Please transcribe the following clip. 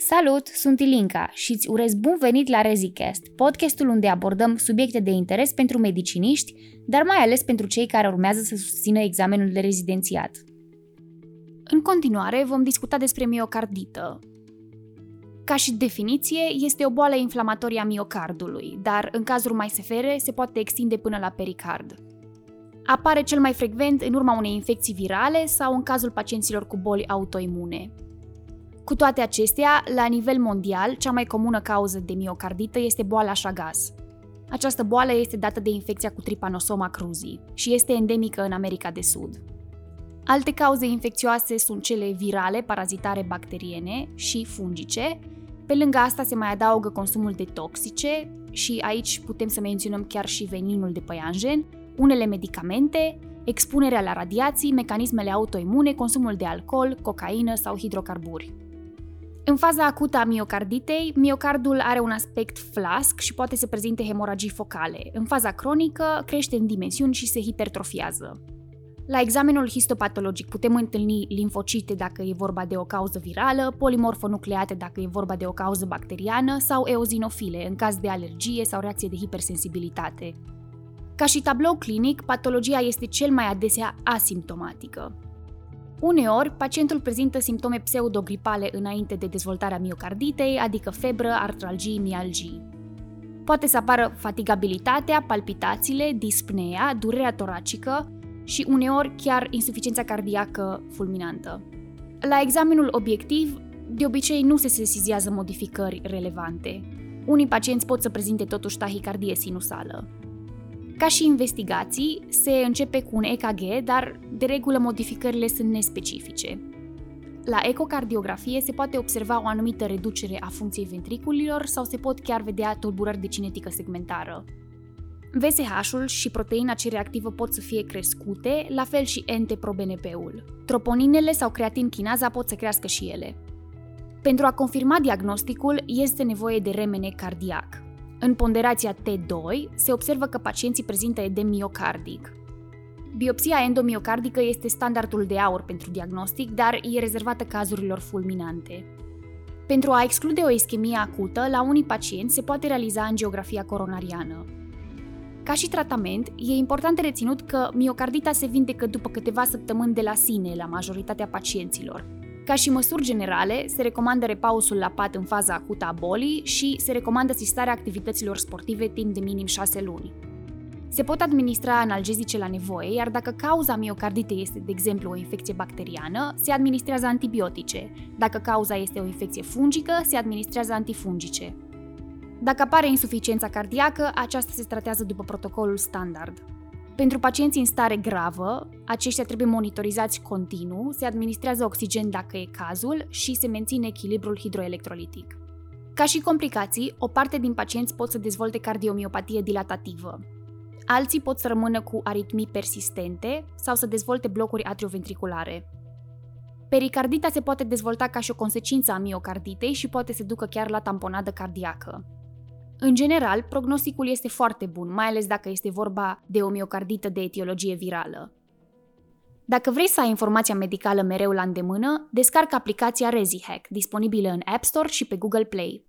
Salut, sunt Ilinca și îți urez bun venit la ReziCast, podcastul unde abordăm subiecte de interes pentru mediciniști, dar mai ales pentru cei care urmează să susțină examenul de rezidențiat. În continuare vom discuta despre miocardită. Ca și definiție, este o boală inflamatorie a miocardului, dar în cazuri mai severe se poate extinde până la pericard. Apare cel mai frecvent în urma unei infecții virale sau în cazul pacienților cu boli autoimune. Cu toate acestea, la nivel mondial, cea mai comună cauză de miocardită este boala Chagas. Această boală este dată de infecția cu Trypanosoma cruzi și este endemică în America de Sud. Alte cauze infecțioase sunt cele virale, parazitare, bacteriene și fungice. Pe lângă asta se mai adaugă consumul de toxice și aici putem să menționăm chiar și veninul de păianjen, unele medicamente, expunerea la radiații, mecanismele autoimune, consumul de alcool, cocaină sau hidrocarburi. În faza acută a miocarditei, miocardul are un aspect flasc și poate să prezinte hemoragii focale. În faza cronică, crește în dimensiuni și se hipertrofiază. La examenul histopatologic putem întâlni limfocite dacă e vorba de o cauză virală, polimorfonucleate dacă e vorba de o cauză bacteriană sau eozinofile în caz de alergie sau reacție de hipersensibilitate. Ca și tablou clinic, patologia este cel mai adesea asimptomatică. Uneori, pacientul prezintă simptome pseudogripale înainte de dezvoltarea miocarditei, adică febră, artralgii, mialgii. Poate să apară fatigabilitatea, palpitațiile, dispnea, durerea toracică și uneori chiar insuficiența cardiacă fulminantă. La examenul obiectiv, de obicei nu se sesizează modificări relevante. Unii pacienți pot să prezinte totuși tahicardie sinusală. Ca și investigații, se începe cu un EKG, dar de regulă modificările sunt nespecifice. La ecocardiografie se poate observa o anumită reducere a funcției ventriculilor sau se pot chiar vedea tulburări de cinetică segmentară. VSH-ul și proteina C reactivă pot să fie crescute, la fel și NT-proBNP-ul. Troponinele sau creatinchinaza pot să crească și ele. Pentru a confirma diagnosticul, este nevoie de remene cardiac. În ponderația T2 se observă că pacienții prezintă edem miocardic. Biopsia endomiocardică este standardul de aur pentru diagnostic, dar e rezervată cazurilor fulminante. Pentru a exclude o ischemie acută, la unii pacienți se poate realiza angiografia coronariană. Ca și tratament, e important de reținut că miocardita se vindecă după câteva săptămâni de la sine la majoritatea pacienților, ca și măsuri generale, se recomandă repausul la pat în faza acută a bolii și se recomandă sistarea activităților sportive timp de minim 6 luni. Se pot administra analgezice la nevoie, iar dacă cauza miocarditei este, de exemplu, o infecție bacteriană, se administrează antibiotice. Dacă cauza este o infecție fungică, se administrează antifungice. Dacă apare insuficiența cardiacă, aceasta se tratează după protocolul standard. Pentru pacienții în stare gravă, aceștia trebuie monitorizați continuu, se administrează oxigen dacă e cazul și se menține echilibrul hidroelectrolitic. Ca și complicații, o parte din pacienți pot să dezvolte cardiomiopatie dilatativă. Alții pot să rămână cu aritmii persistente sau să dezvolte blocuri atrioventriculare. Pericardita se poate dezvolta ca și o consecință a miocarditei și poate să ducă chiar la tamponadă cardiacă. În general, prognosticul este foarte bun, mai ales dacă este vorba de o miocardită de etiologie virală. Dacă vrei să ai informația medicală mereu la îndemână, descarcă aplicația ReziHack, disponibilă în App Store și pe Google Play.